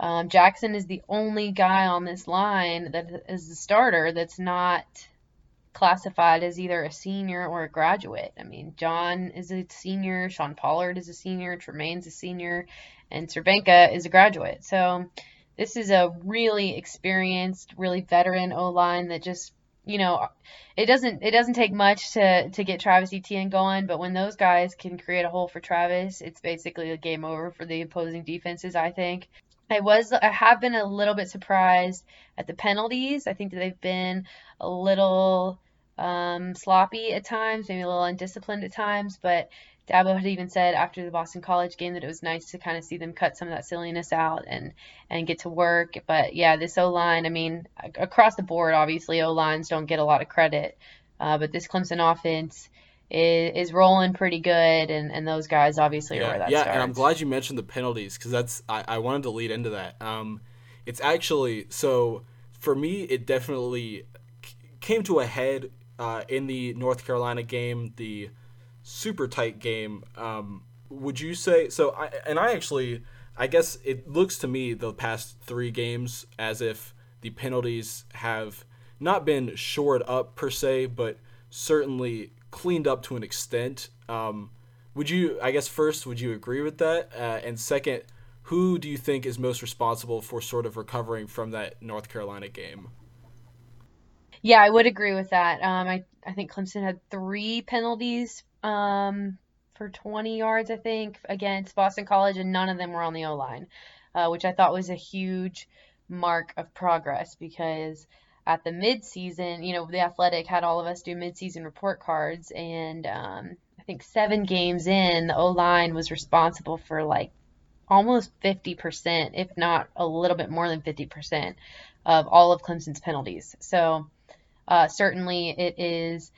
um, Jackson is the only guy on this line that is the starter that's not classified as either a senior or a graduate. I mean, John is a senior, Sean Pollard is a senior, Tremayne's a senior, and Cervenka is a graduate. So, this is a really experienced, really veteran O line that just you know, it doesn't it doesn't take much to to get Travis Etienne going, but when those guys can create a hole for Travis, it's basically a game over for the opposing defenses. I think. I was I have been a little bit surprised at the penalties. I think that they've been a little um, sloppy at times, maybe a little undisciplined at times, but Dabo had even said after the Boston College game that it was nice to kind of see them cut some of that silliness out and and get to work. But yeah, this O line, I mean, across the board, obviously O lines don't get a lot of credit, uh, but this Clemson offense is, is rolling pretty good, and, and those guys obviously yeah, are where that yeah, starts. and I'm glad you mentioned the penalties because that's I, I wanted to lead into that. Um, it's actually so for me, it definitely came to a head uh, in the North Carolina game. The super tight game. Um, would you say so? I, and I actually, I guess it looks to me the past three games as if the penalties have not been shored up per se, but certainly cleaned up to an extent. Um, would you? I guess first, would you agree with that? Uh, and second, who do you think is most responsible for sort of recovering from that North Carolina game? Yeah, I would agree with that. Um, I I think Clemson had three penalties um, for 20 yards, I think, against Boston College, and none of them were on the O line, uh, which I thought was a huge mark of progress because at the midseason, you know, the Athletic had all of us do midseason report cards, and um, I think seven games in, the O line was responsible for like almost 50%, if not a little bit more than 50%, of all of Clemson's penalties. So uh, certainly it is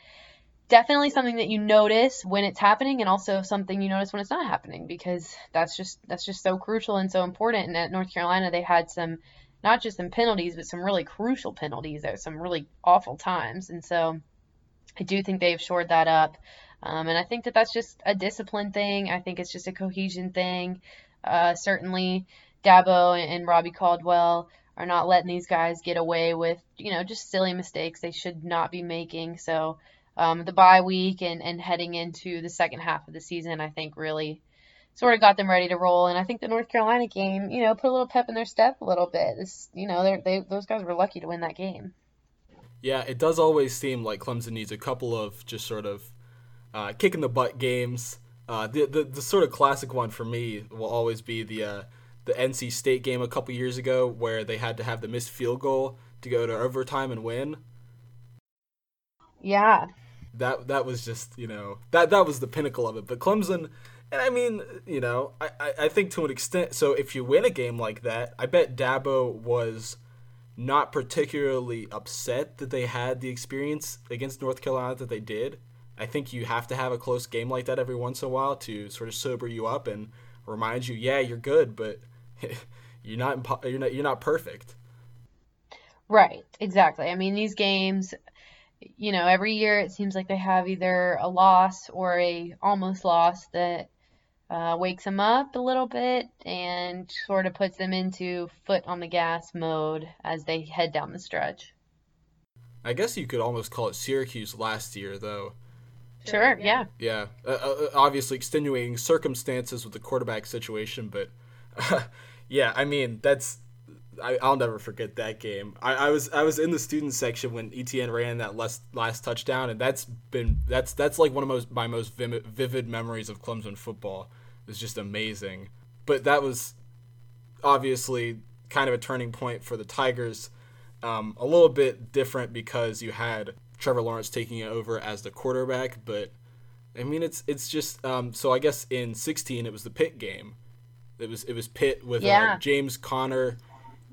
definitely something that you notice when it's happening and also something you notice when it's not happening because that's just that's just so crucial and so important and at North Carolina they had some not just some penalties, but some really crucial penalties at some really awful times. And so I do think they've shored that up. Um, and I think that that's just a discipline thing. I think it's just a cohesion thing. Uh, certainly, Dabo and, and Robbie Caldwell are not letting these guys get away with, you know, just silly mistakes they should not be making. So um, the bye week and, and heading into the second half of the season, I think really sort of got them ready to roll. And I think the North Carolina game, you know, put a little pep in their step a little bit. This, you know, they they those guys were lucky to win that game. Yeah, it does always seem like Clemson needs a couple of just sort of uh, kick in the butt games. Uh, the, the the sort of classic one for me will always be the uh, the NC State game a couple years ago where they had to have the missed field goal to go to overtime and win. Yeah. That that was just you know that that was the pinnacle of it. But Clemson, and I mean you know I, I, I think to an extent. So if you win a game like that, I bet Dabo was not particularly upset that they had the experience against North Carolina that they did. I think you have to have a close game like that every once in a while to sort of sober you up and remind you, yeah, you're good, but you're not you're not you're not perfect. Right, exactly. I mean, these games, you know, every year it seems like they have either a loss or a almost loss that uh, wakes them up a little bit and sort of puts them into foot on the gas mode as they head down the stretch. I guess you could almost call it Syracuse last year, though. Sure, yeah. Yeah, uh, uh, obviously extenuating circumstances with the quarterback situation, but uh, yeah, I mean that's I, will never forget that game. I, I, was I was in the student section when Etienne ran that last last touchdown, and that's been that's that's like one of most my most vivid memories of Clemson football. It was just amazing. But that was obviously kind of a turning point for the Tigers. Um, a little bit different because you had Trevor Lawrence taking it over as the quarterback, but I mean it's it's just um, so I guess in 16 it was the Pitt game. It was it was Pitt with uh, yeah. uh, James Conner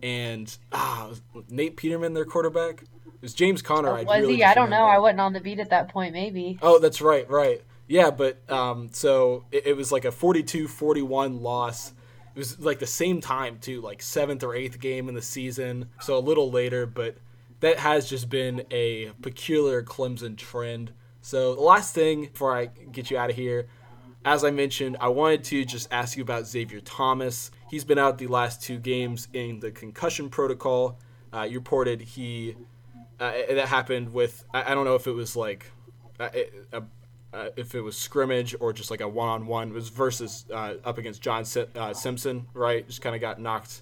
and ah Nate Peterman their quarterback. It was James Conner. Oh, was really he? I don't know. I wasn't on the beat at that point. Maybe. Oh, that's right, right. Yeah, but um, so it, it was like a 42-41 loss. It was like the same time too, like seventh or eighth game in the season. So a little later, but that has just been a peculiar Clemson trend. So the last thing before I get you out of here, as I mentioned, I wanted to just ask you about Xavier Thomas. He's been out the last two games in the concussion protocol. Uh, you reported he uh, that happened with I, don't know if it was like uh, uh if it was scrimmage or just like a one-on-one. Was versus uh, up against John uh, Simpson, right? Just kind of got knocked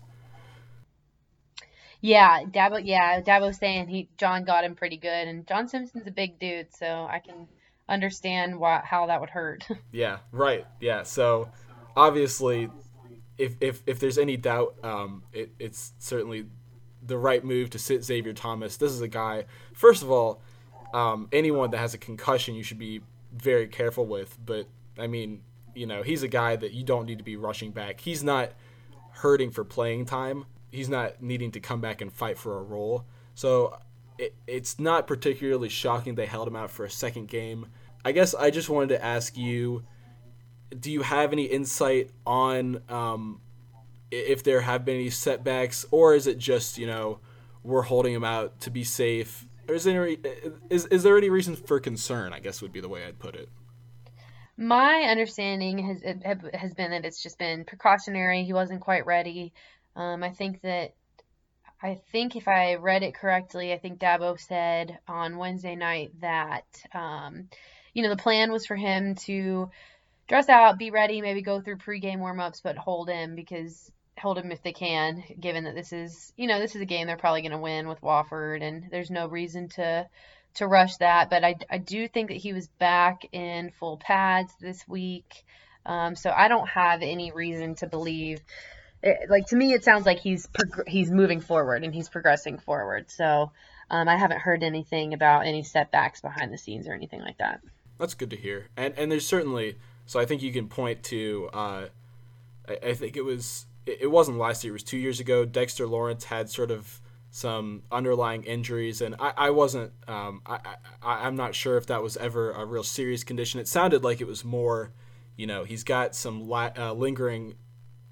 yeah, Dabo. Yeah, Dabo saying he John got him pretty good, and John Simpson's a big dude, so I can understand why how that would hurt. yeah, right. Yeah, so obviously, if if if there's any doubt, um, it, it's certainly the right move to sit Xavier Thomas. This is a guy. First of all, um, anyone that has a concussion, you should be very careful with. But I mean, you know, he's a guy that you don't need to be rushing back. He's not hurting for playing time he's not needing to come back and fight for a role. So it, it's not particularly shocking they held him out for a second game. I guess I just wanted to ask you do you have any insight on um, if there have been any setbacks, or is it just, you know, we're holding him out to be safe? Is there, any, is, is there any reason for concern, I guess would be the way I'd put it? My understanding has has been that it's just been precautionary. He wasn't quite ready. Um, I think that I think if I read it correctly, I think Dabo said on Wednesday night that um, you know the plan was for him to dress out, be ready, maybe go through pregame warmups, but hold him because hold him if they can, given that this is you know this is a game they're probably going to win with Wofford, and there's no reason to to rush that. But I I do think that he was back in full pads this week, um, so I don't have any reason to believe it, like to me, it sounds like he's prog- he's moving forward and he's progressing forward. So um, I haven't heard anything about any setbacks behind the scenes or anything like that. That's good to hear. And and there's certainly so I think you can point to uh, I, I think it was it, it wasn't last year it was two years ago. Dexter Lawrence had sort of some underlying injuries, and I, I wasn't um, I, I I'm not sure if that was ever a real serious condition. It sounded like it was more, you know, he's got some la- uh, lingering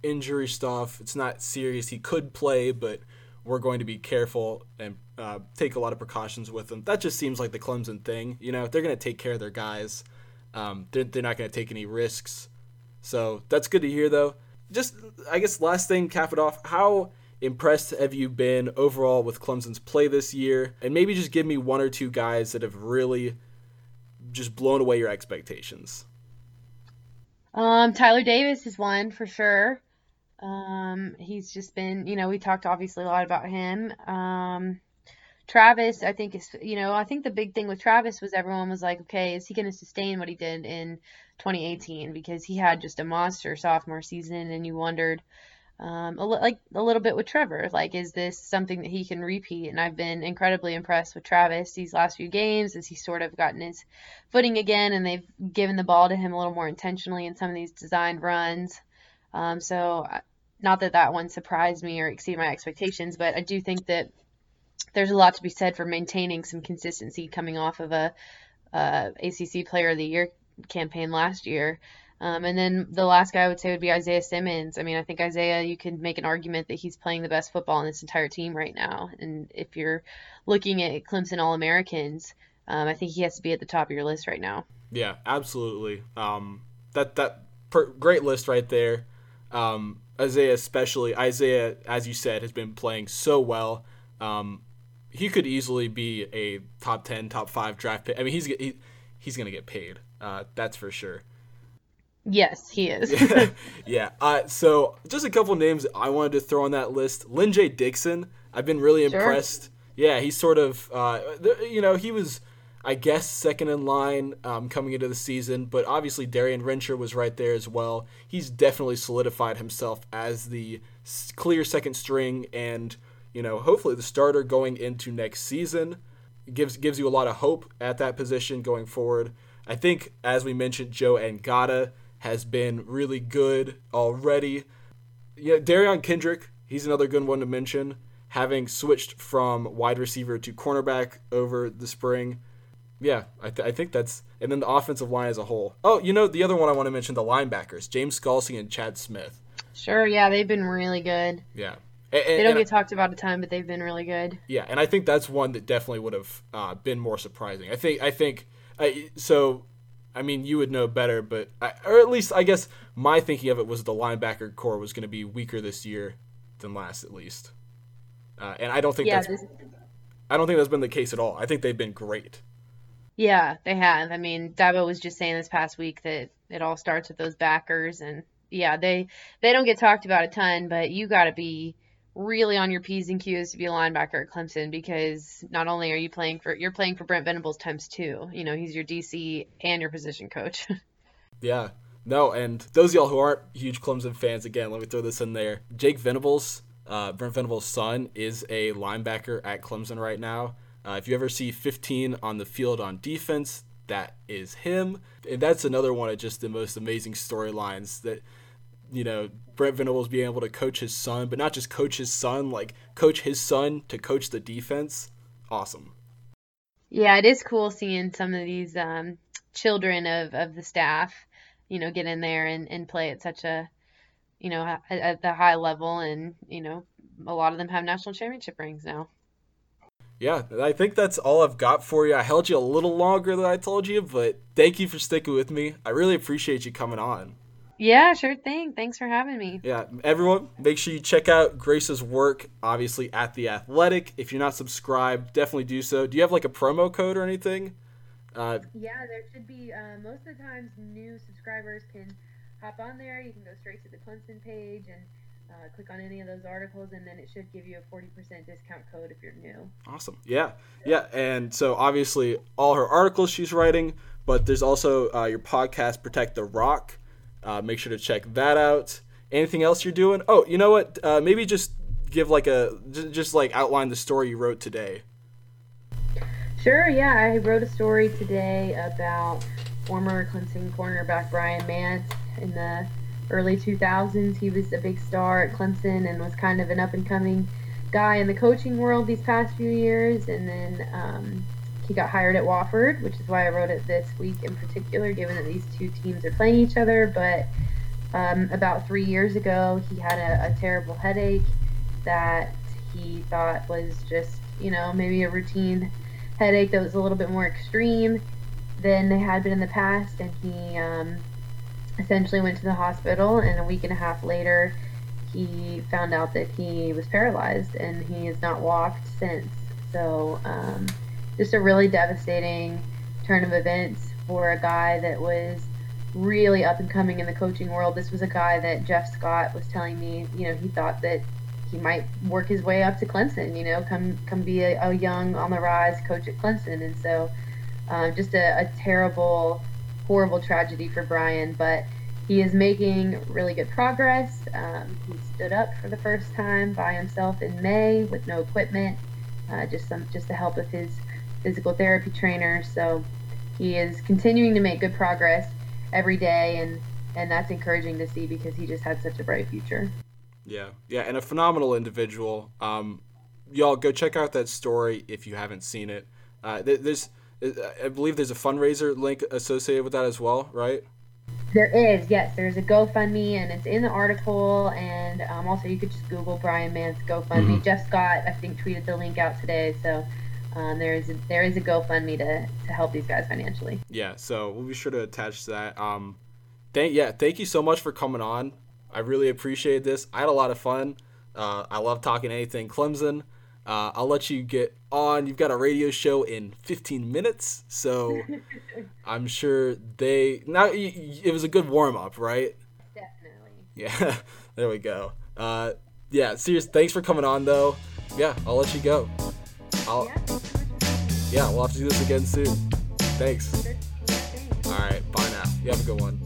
injury stuff. It's not serious. He could play, but we're going to be careful and uh, take a lot of precautions with him. That just seems like the Clemson thing. You know, they're going to take care of their guys. Um, they're, they're not going to take any risks. So that's good to hear, though. Just, I guess, last thing, cap it off. How impressed have you been overall with Clemson's play this year? And maybe just give me one or two guys that have really just blown away your expectations. Um, Tyler Davis is one for sure. Um, he's just been, you know, we talked obviously a lot about him. Um, Travis, I think is, you know, I think the big thing with Travis was everyone was like, okay, is he going to sustain what he did in 2018? Because he had just a monster sophomore season, and you wondered, um, a li- like a little bit with Trevor, like, is this something that he can repeat? And I've been incredibly impressed with Travis these last few games as he's sort of gotten his footing again, and they've given the ball to him a little more intentionally in some of these designed runs. Um, so, not that that one surprised me or exceeded my expectations, but I do think that there's a lot to be said for maintaining some consistency coming off of a, a ACC Player of the Year campaign last year. Um, and then the last guy I would say would be Isaiah Simmons. I mean, I think Isaiah, you can make an argument that he's playing the best football in this entire team right now. And if you're looking at Clemson All Americans, um, I think he has to be at the top of your list right now. Yeah, absolutely. Um, that that per, great list right there. Um, Isaiah, especially Isaiah, as you said, has been playing so well. Um, he could easily be a top ten, top five draft pick. I mean, he's he, he's gonna get paid. Uh, that's for sure. Yes, he is. yeah. Uh, so just a couple names I wanted to throw on that list. Lyn-J Dixon. I've been really sure. impressed. Yeah, he's sort of, uh, you know, he was, I guess, second in line um, coming into the season, but obviously Darien Rencher was right there as well. He's definitely solidified himself as the clear second string, and you know, hopefully the starter going into next season gives gives you a lot of hope at that position going forward. I think, as we mentioned, Joe Ngata has been really good already. Yeah, Derion Kendrick, he's another good one to mention, having switched from wide receiver to cornerback over the spring. Yeah, I, th- I think that's and then the offensive line as a whole. Oh, you know the other one I want to mention the linebackers, James Skalski and Chad Smith. Sure, yeah, they've been really good. Yeah. And, and, they don't get I, talked about a ton, but they've been really good. Yeah, and I think that's one that definitely would have uh, been more surprising. I think I think I, so I mean, you would know better, but I, or at least I guess my thinking of it was the linebacker corps was going to be weaker this year than last, at least. Uh, and I don't think yeah, that's this... I don't think that's been the case at all. I think they've been great. Yeah, they have. I mean, Dabo was just saying this past week that it all starts with those backers, and yeah, they they don't get talked about a ton, but you got to be really on your P's and Q's to be a linebacker at Clemson because not only are you playing for you're playing for Brent Venables times two. You know, he's your DC and your position coach. yeah. No, and those y'all who aren't huge Clemson fans, again, let me throw this in there. Jake Venables, uh, Brent Venables' son, is a linebacker at Clemson right now. Uh, if you ever see 15 on the field on defense, that is him. And that's another one of just the most amazing storylines that you know, Brent Venables being able to coach his son, but not just coach his son, like coach his son to coach the defense. Awesome. Yeah, it is cool seeing some of these um, children of, of the staff, you know, get in there and, and play at such a, you know, at, at the high level. And, you know, a lot of them have national championship rings now. Yeah, I think that's all I've got for you. I held you a little longer than I told you, but thank you for sticking with me. I really appreciate you coming on. Yeah, sure thing. Thanks for having me. Yeah, everyone, make sure you check out Grace's work, obviously at The Athletic. If you're not subscribed, definitely do so. Do you have like a promo code or anything? Uh, yeah, there should be. Uh, most of the times, new subscribers can hop on there. You can go straight to the Clemson page and uh, click on any of those articles, and then it should give you a 40% discount code if you're new. Awesome. Yeah. Yeah. And so, obviously, all her articles she's writing, but there's also uh, your podcast, Protect the Rock uh, make sure to check that out. Anything else you're doing? Oh, you know what? Uh, maybe just give like a just like outline the story you wrote today. Sure. Yeah, I wrote a story today about former Clemson cornerback Brian Mance in the early 2000s. He was a big star at Clemson and was kind of an up and coming guy in the coaching world these past few years. And then um, he got hired at Wofford, which is why I wrote it this week in particular, given that these two teams are playing each other. But um, about three years ago, he had a, a, terrible headache that he thought was just, you know, maybe a routine headache that was a little bit more extreme than they had been in the past. And he um, essentially went to the hospital, and a week and a half later, he found out that he was paralyzed and he has not walked since. So, um, just a really devastating turn of events for a guy that was really up and coming in the coaching world. This was a guy that Jeff Scott was telling me, you know, he thought that he might work his way up to Clemson, you know, come come be a, a young on the rise coach at Clemson. And so, um, just a, a terrible, horrible tragedy for Brian. But he is making really good progress. Um, he stood up for the first time by himself in May with no equipment, uh, just some just the help of his physical therapy trainer. So he is continuing to make good progress every day, and and that's encouraging to see because he just had such a bright future. Yeah, yeah, and a phenomenal individual. Um, y'all go check out that story if you haven't seen it. Uh, there's, I believe, there's a fundraiser link associated with that as well, right? There is, yes. There's a GoFundMe, and it's in the article. And um, also, you could just Google Brian Mance GoFundMe. Mm-hmm. Jeff Scott, I think, tweeted the link out today. So um, there is a, there is a GoFundMe to to help these guys financially. Yeah, so we'll be sure to attach that. Um, thank yeah, thank you so much for coming on. I really appreciate this. I had a lot of fun. Uh, I love talking anything Clemson. Uh, I'll let you get on. You've got a radio show in 15 minutes, so I'm sure they now. It was a good warm up, right? Definitely. Yeah, there we go. Uh, yeah, serious. Thanks for coming on, though. Yeah, I'll let you go. I'll, yeah, yeah, we'll have to do this again soon. Thanks. All right, bye now. You have a good one.